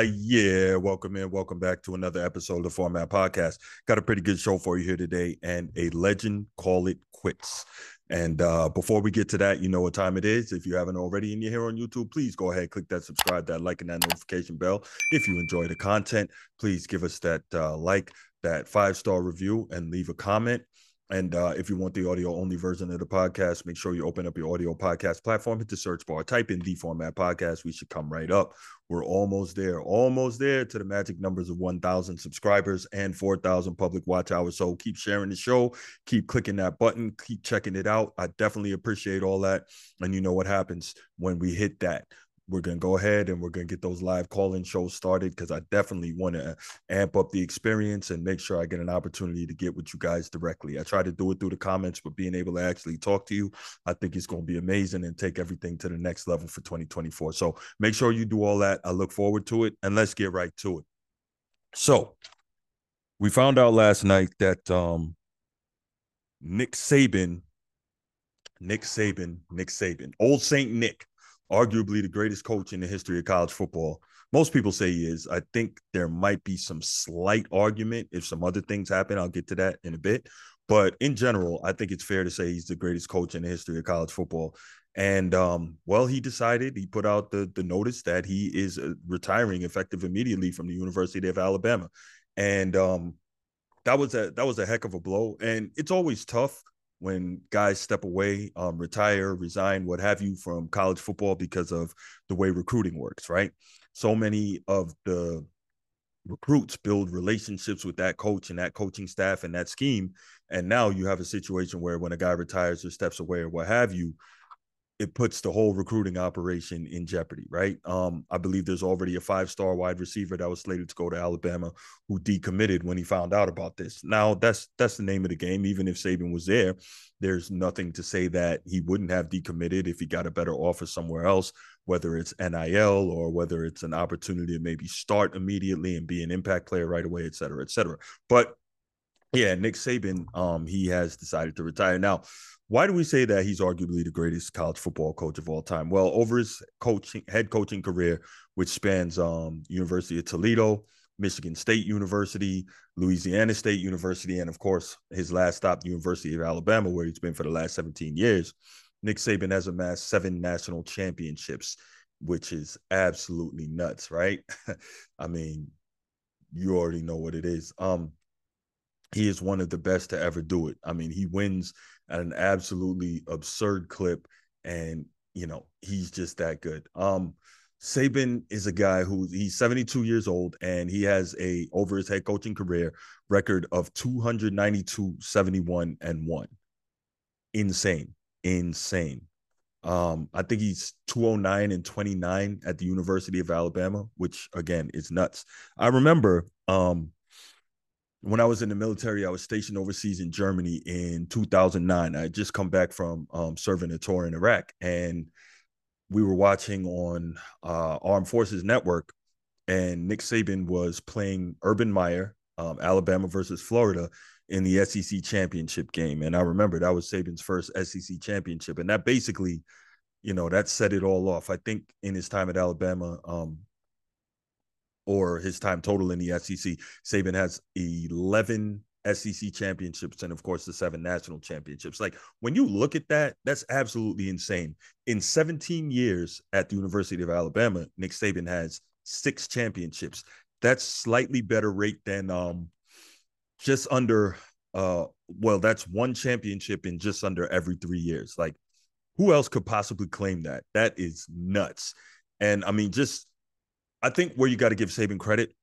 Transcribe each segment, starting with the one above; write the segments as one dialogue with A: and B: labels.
A: Uh yeah, welcome in, welcome back to another episode of the Format Podcast. Got a pretty good show for you here today, and a legend call it quits. And uh, before we get to that, you know what time it is. If you haven't already and you're here on YouTube, please go ahead, click that subscribe, that like, and that notification bell. If you enjoy the content, please give us that uh, like, that five star review, and leave a comment. And uh, if you want the audio only version of the podcast, make sure you open up your audio podcast platform, hit the search bar, type in the format podcast. We should come right up. We're almost there, almost there to the magic numbers of 1,000 subscribers and 4,000 public watch hours. So keep sharing the show, keep clicking that button, keep checking it out. I definitely appreciate all that. And you know what happens when we hit that we're going to go ahead and we're going to get those live call-in shows started because I definitely want to amp up the experience and make sure I get an opportunity to get with you guys directly. I try to do it through the comments, but being able to actually talk to you, I think it's going to be amazing and take everything to the next level for 2024. So make sure you do all that. I look forward to it and let's get right to it. So we found out last night that um, Nick Saban, Nick Saban, Nick Saban, old Saint Nick arguably the greatest coach in the history of college football. Most people say he is. I think there might be some slight argument if some other things happen. I'll get to that in a bit. But in general, I think it's fair to say he's the greatest coach in the history of college football. And um, well, he decided he put out the the notice that he is uh, retiring effective immediately from the University of Alabama, and um, that was a that was a heck of a blow. And it's always tough when guys step away, um, retire, resign, what have you, from college football because of the way recruiting works, right? So many of the recruits build relationships with that coach and that coaching staff and that scheme. And now you have a situation where when a guy retires or steps away or what have you, it puts the whole recruiting operation in jeopardy, right? Um, I believe there's already a five-star wide receiver that was slated to go to Alabama who decommitted when he found out about this. Now that's that's the name of the game. Even if Saban was there, there's nothing to say that he wouldn't have decommitted if he got a better offer somewhere else, whether it's NIL or whether it's an opportunity to maybe start immediately and be an impact player right away, et cetera, et cetera. But yeah, Nick Saban, um, he has decided to retire. Now, why do we say that he's arguably the greatest college football coach of all time? Well, over his coaching head coaching career, which spans um, University of Toledo, Michigan State University, Louisiana State University, and of course his last stop, University of Alabama, where he's been for the last 17 years. Nick Saban has amassed seven national championships, which is absolutely nuts, right? I mean, you already know what it is. Um, he is one of the best to ever do it. I mean, he wins an absolutely absurd clip, and you know he's just that good. Um, Saban is a guy who he's 72 years old and he has a over his head coaching career record of 292 71 and 1. Insane. Insane. Um, I think he's 209 and 29 at the University of Alabama, which again is nuts. I remember um when I was in the military, I was stationed overseas in Germany in 2009. I had just come back from um, serving a tour in Iraq, and we were watching on uh, Armed Forces Network, and Nick Saban was playing Urban Meyer, um, Alabama versus Florida, in the SEC championship game. And I remember that was Saban's first SEC championship, and that basically, you know, that set it all off. I think in his time at Alabama, um, or his time total in the SEC. Saban has 11 SEC championships and, of course, the seven national championships. Like when you look at that, that's absolutely insane. In 17 years at the University of Alabama, Nick Saban has six championships. That's slightly better rate than um, just under uh well that's one championship in just under every 3 years like who else could possibly claim that that is nuts and i mean just I think where you got to give Saban credit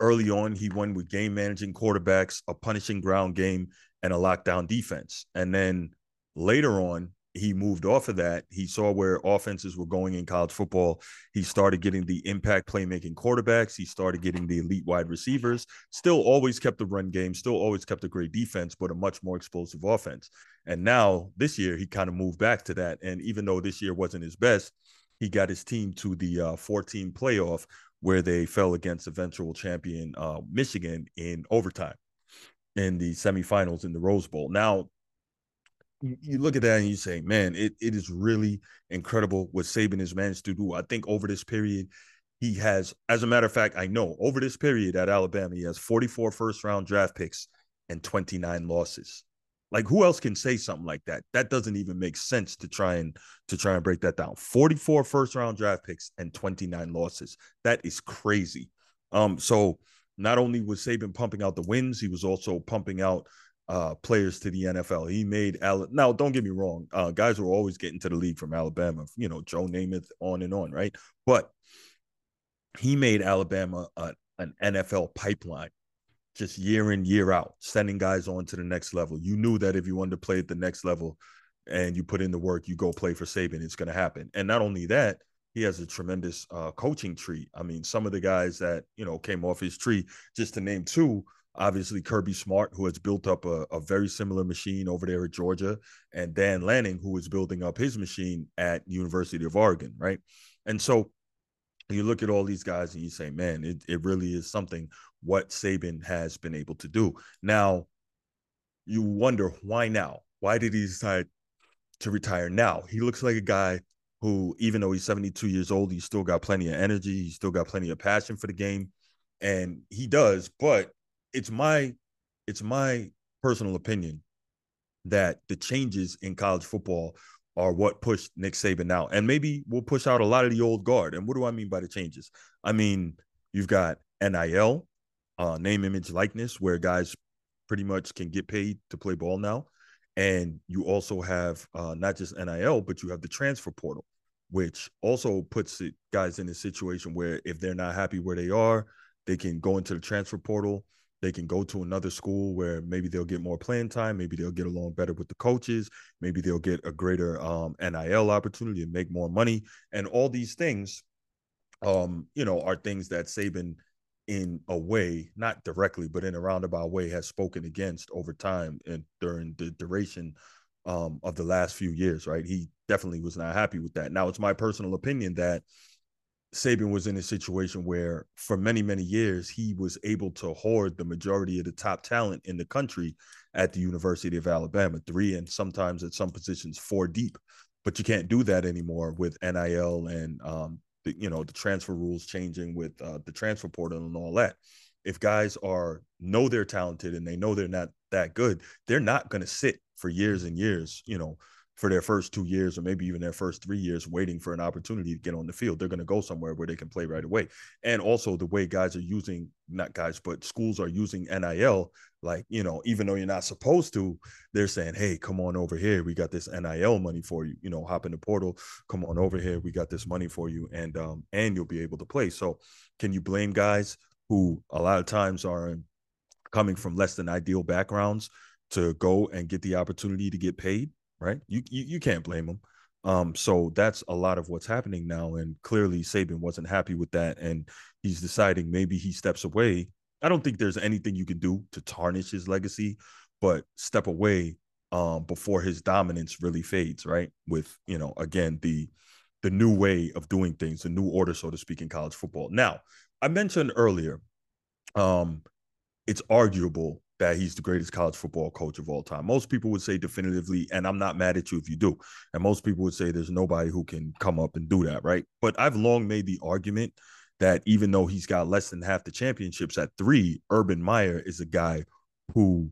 A: early on, he won with game managing quarterbacks, a punishing ground game, and a lockdown defense. And then later on, he moved off of that. He saw where offenses were going in college football. He started getting the impact playmaking quarterbacks. He started getting the elite wide receivers. Still always kept the run game, still always kept a great defense, but a much more explosive offense. And now this year, he kind of moved back to that. And even though this year wasn't his best, he got his team to the uh, 14 playoff where they fell against eventual champion uh, Michigan in overtime in the semifinals in the Rose Bowl. Now, you look at that and you say, man, it, it is really incredible what Saban has managed to do. I think over this period, he has, as a matter of fact, I know over this period at Alabama, he has 44 first round draft picks and 29 losses. Like who else can say something like that? That doesn't even make sense to try and to try and break that down. 44 first round draft picks and 29 losses. That is crazy. Um, so not only was Saban pumping out the wins, he was also pumping out uh, players to the NFL. He made Al- now. Don't get me wrong, uh, guys were always getting to the league from Alabama. You know, Joe Namath, on and on, right? But he made Alabama a, an NFL pipeline, just year in year out, sending guys on to the next level. You knew that if you wanted to play at the next level, and you put in the work, you go play for Saban, it's going to happen. And not only that, he has a tremendous uh, coaching tree. I mean, some of the guys that you know came off his tree, just to name two, obviously Kirby Smart, who has built up a, a, very similar machine over there at Georgia, and Dan Lanning, who is building up his machine at University of Oregon, right? And so you look at all these guys and you say, man, it, it really is something what Saban has been able to do. Now, you wonder why now? Why did he decide to retire now? He looks like a guy who, even though he's 72 years old, he's still got plenty of energy. He's still got plenty of passion for the game. And he does, but it's my it's my personal opinion that the changes in college football are what pushed Nick Saban out. And maybe we'll push out a lot of the old guard. And what do I mean by the changes? I mean, you've got NIL, uh, name, image, likeness, where guys pretty much can get paid to play ball now. And you also have uh, not just NIL, but you have the transfer portal, which also puts guys in a situation where if they're not happy where they are, they can go into the transfer portal they can go to another school where maybe they'll get more playing time, maybe they'll get along better with the coaches, maybe they'll get a greater um, NIL opportunity and make more money, and all these things, um, you know, are things that Saban, in a way, not directly, but in a roundabout way, has spoken against over time and during the duration um, of the last few years. Right, he definitely was not happy with that. Now, it's my personal opinion that Saban was in a situation where for many, many years, he was able to hoard the majority of the top talent in the country at the University of Alabama, three and sometimes at some positions four deep. But you can't do that anymore with NIL and um, the, you know the transfer rules changing with uh, the transfer portal and all that. If guys are know they're talented and they know they're not that good, they're not going to sit for years and years, you know, for their first two years or maybe even their first three years waiting for an opportunity to get on the field. They're going to go somewhere where they can play right away. And also the way guys are using, not guys, but schools are using NIL, like, you know, even though you're not supposed to, they're saying, hey, come on over here. We got this NIL money for you. You know, hop in the portal, come on over here. We got this money for you. And um, and you'll be able to play. So can you blame guys who a lot of times are coming from less than ideal backgrounds to go and get the opportunity to get paid? Right? You you, you can't blame him. Um, so that's a lot of what's happening now, and clearly Saban wasn't happy with that, and he's deciding maybe he steps away. I don't think there's anything you can do to tarnish his legacy, but step away um, before his dominance really fades, right? With you know, again the the new way of doing things, the new order, so to speak, in college football. Now, I mentioned earlier, um, it's arguable that he's the greatest college football coach of all time. Most people would say definitively, and I'm not mad at you if you do. And most people would say there's nobody who can come up and do that, right? But I've long made the argument that even though he's got less than half the championships at three, Urban Meyer is a guy who,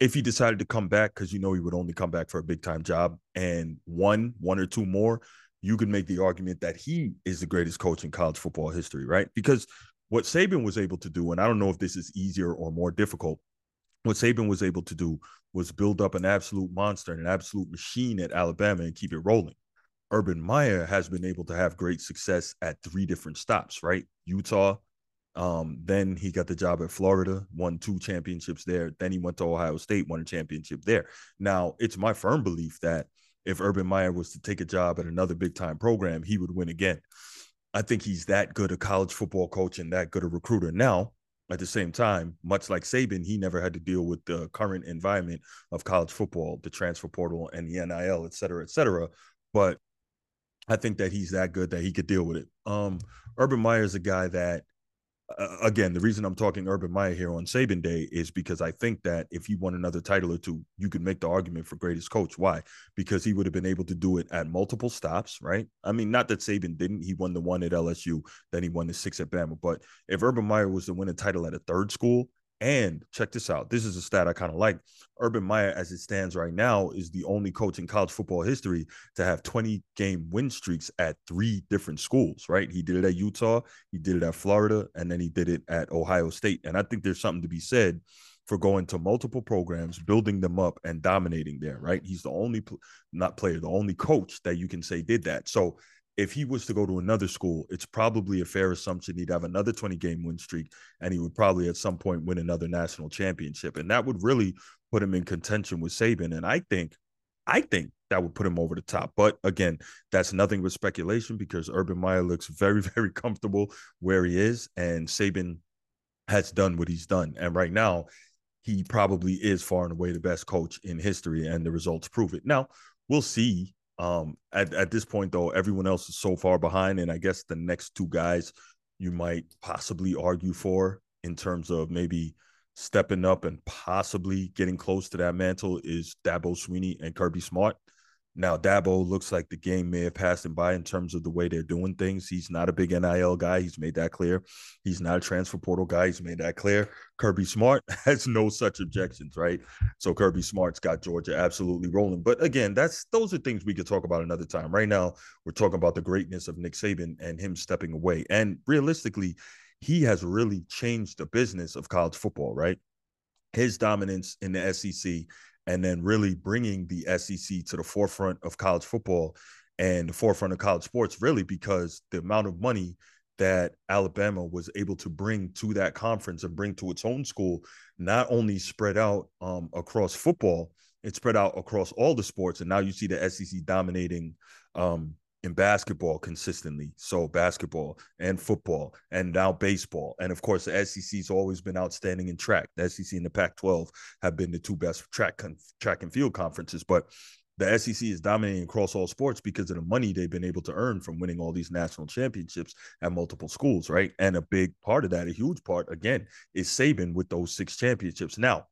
A: if he decided to come back, because you know he would only come back for a big time job and one, one or two more, you could make the argument that he is the greatest coach in college football history, right? Because what Saban was able to do, and I don't know if this is easier or more difficult, what Saban was able to do was build up an absolute monster and an absolute machine at Alabama and keep it rolling. Urban Meyer has been able to have great success at three different stops, right? Utah. Um, then he got the job at Florida, won two championships there. Then he went to Ohio State, won a championship there. Now, it's my firm belief that if Urban Meyer was to take a job at another big time program, he would win again. I think he's that good a college football coach and that good a recruiter. Now, at the same time, much like Saban, he never had to deal with the current environment of college football, the transfer portal and the NIL, et cetera, et cetera. But I think that he's that good that he could deal with it. Um, Urban Meyer is a guy that uh, again, the reason I'm talking Urban Meyer here on Saban Day is because I think that if he won another title or two, you could make the argument for greatest coach. Why? Because he would have been able to do it at multiple stops, right? I mean, not that Saban didn't. He won the one at LSU, then he won the six at Bama. But if Urban Meyer was to win a title at a third school, and check this out. This is a stat I kind of like. Urban Meyer, as it stands right now, is the only coach in college football history to have 20 game win streaks at three different schools, right? He did it at Utah, he did it at Florida, and then he did it at Ohio State. And I think there's something to be said for going to multiple programs, building them up, and dominating there, right? He's the only, not player, the only coach that you can say did that. So if he was to go to another school, it's probably a fair assumption he'd have another 20 game win streak and he would probably at some point win another national championship. And that would really put him in contention with Saban. And I think, I think that would put him over the top. But again, that's nothing but speculation because Urban Meyer looks very, very comfortable where he is. And Saban has done what he's done. And right now, he probably is far and away the best coach in history, and the results prove it. Now, we'll see um, at, at this point, though, everyone else is so far behind. And I guess the next two guys you might possibly argue for in terms of maybe stepping up and possibly getting close to that mantle is Dabo Swinney and Kirby Smart. Now, Dabo looks like the game may have passed him by in terms of the way they're doing things. He's not a big NIL guy. He's made that clear. He's not a transfer portal guy. He's made that clear. Kirby Smart has no such objections, right? So Kirby Smart's got Georgia absolutely rolling. But again, that's those are things we could talk about another time. Right now, we're talking about the greatness of Nick Saban and him stepping away. And realistically, he has really changed the business of college football, right? His dominance in the SEC and then really bringing the SEC to the forefront of college football and the forefront of college sports, really, because the amount of money that Alabama was able to bring to that conference and bring to its own school not only spread out um, across football, it spread out across all the sports. And now you see the SEC dominating um, in basketball consistently. So basketball and football and now baseball. And of course, the SEC's always been outstanding in track. The SEC and the Pac-12 have been the two best track con- track and field conferences, but the SEC is dominating across all sports because of the money they've been able to earn from winning all these national championships at multiple schools, right? And a big part of that, a huge part, again, is Saban with those six championships. Now,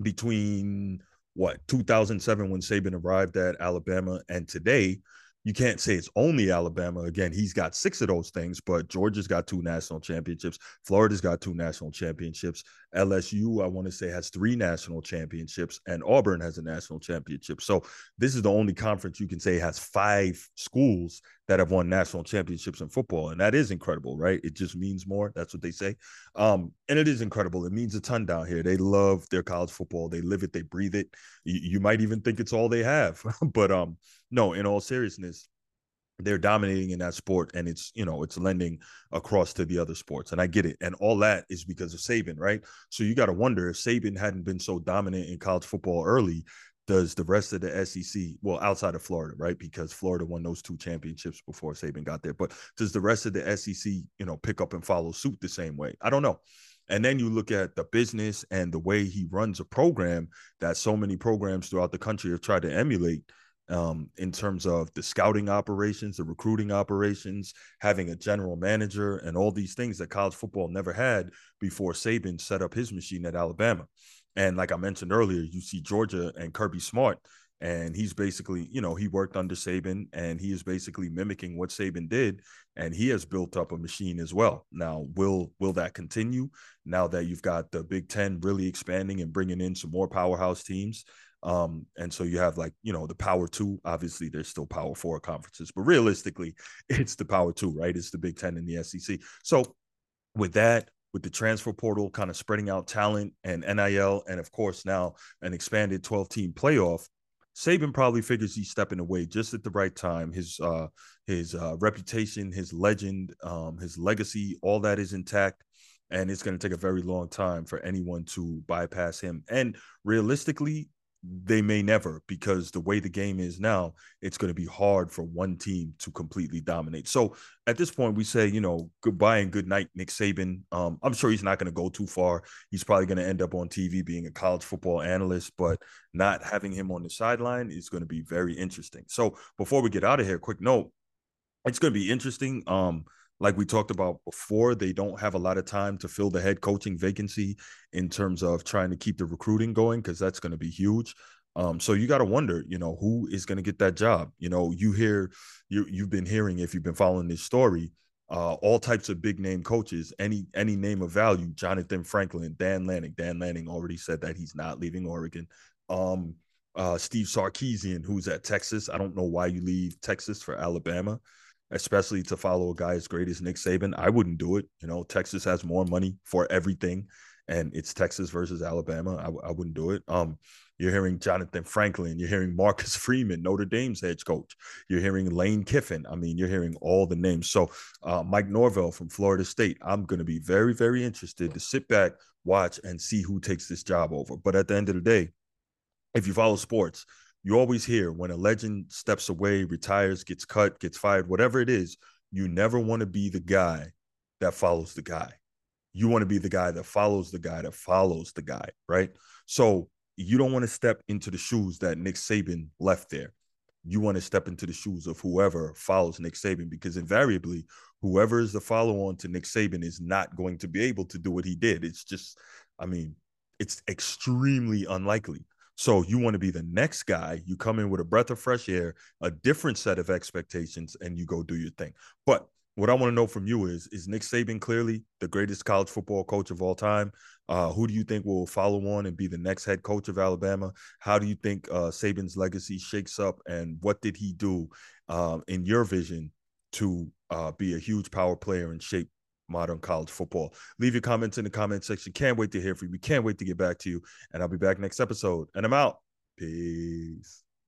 A: between what 2007 when Saban arrived at Alabama and today, you can't say it's only Alabama. Again, he's got six of those things, but Georgia's got two national championships. Florida's got two national championships. LSU, I want to say, has three national championships, and Auburn has a national championship. So this is the only conference you can say has five schools that have won national championships in football, and that is incredible, right? It just means more. That's what they say, um, and it is incredible. It means a ton down here. They love their college football. They live it. They breathe it. You, you might even think it's all they have, but um, no, in all seriousness, they're dominating in that sport and it's you know it's lending across to the other sports and i get it and all that is because of saban right so you got to wonder if saban hadn't been so dominant in college football early does the rest of the sec well outside of florida right? Because florida won those two championships before saban got there. But does the rest of the sec you know pick up and follow suit the same way? I don't know. And then you look at the business and the way he runs a program that so many programs throughout the country have tried to emulate um, in terms of the scouting operations, the recruiting operations, having a general manager, and all these things that college football never had before Saban set up his machine at Alabama. And like I mentioned earlier, you see Georgia and Kirby Smart, and he's basically, you know, he worked under Saban and he is basically mimicking what Saban did, and he has built up a machine as well. Now, will will that continue now that you've got the Big Ten really expanding and bringing in some more powerhouse teams? Um, and so you have like, you know, the power two, obviously there's still power four conferences, but realistically, it's the power two, right? It's the Big Ten and the SEC. So with that, with the transfer portal kind of spreading out talent and NIL, and of course now an expanded 12 team playoff, Saban probably figures he's stepping away just at the right time. His uh his uh reputation, his legend, um, his legacy, all that is intact. And it's going to take a very long time for anyone to bypass him. And realistically, they may never because the way the game is now, it's going to be hard for one team to completely dominate. So at this point, we say, you know, goodbye and good night, Nick Saban. Um, I'm sure he's not going to go too far. He's probably going to end up on TV being a college football analyst, but not having him on the sideline is going to be very interesting. So before we get out of here, quick note: it's going to be interesting. Um, like we talked about before, they don't have a lot of time to fill the head coaching vacancy in terms of trying to keep the recruiting going because that's going to be huge. Um, so you got to wonder, you know, who is going to get that job? You know, you hear you you've been hearing if you've been following this story, uh, all types of big name coaches, any any name of value, Jonathan Franklin, Dan Lanning. Dan Lanning already said that he's not leaving Oregon. Um, uh, Steve Sarkisian, who's at Texas. I don't know why you leave Texas for Alabama, especially to follow a guy as great as Nick Saban. I wouldn't do it. You know, Texas has more money for everything, and it's Texas versus Alabama. I, I wouldn't do it. Um, you're hearing Jonathan Franklin. You're hearing Marcus Freeman, Notre Dame's head coach. You're hearing Lane Kiffin. I mean, you're hearing all the names. So, uh, Mike Norvell from Florida State. I'm going to be very, very interested to sit back, watch, and see who takes this job over. But at the end of the day, if you follow sports, you always hear when a legend steps away, retires, gets cut, gets fired, whatever it is, you never want to be the guy that follows the guy. You want to be the guy that follows the guy that follows the guy, right? So you don't want to step into the shoes that Nick Saban left there. You want to step into the shoes of whoever follows Nick Saban because invariably, whoever is the follow on to Nick Saban is not going to be able to do what he did. It's just, I mean, it's extremely unlikely. So you want to be the next guy. You come in with a breath of fresh air, a different set of expectations, and you go do your thing. But what I want to know from you is: Is Nick Saban clearly the greatest college football coach of all time? Uh, who do you think will follow on and be the next head coach of Alabama? How do you think uh, Saban's legacy shakes up, and what did he do uh, in your vision to uh, be a huge power player and shape modern college football. Leave your comments in the comment section. Can't wait to hear from you. Can't wait to get back to you. And I'll be back next episode. And I'm out. Peace.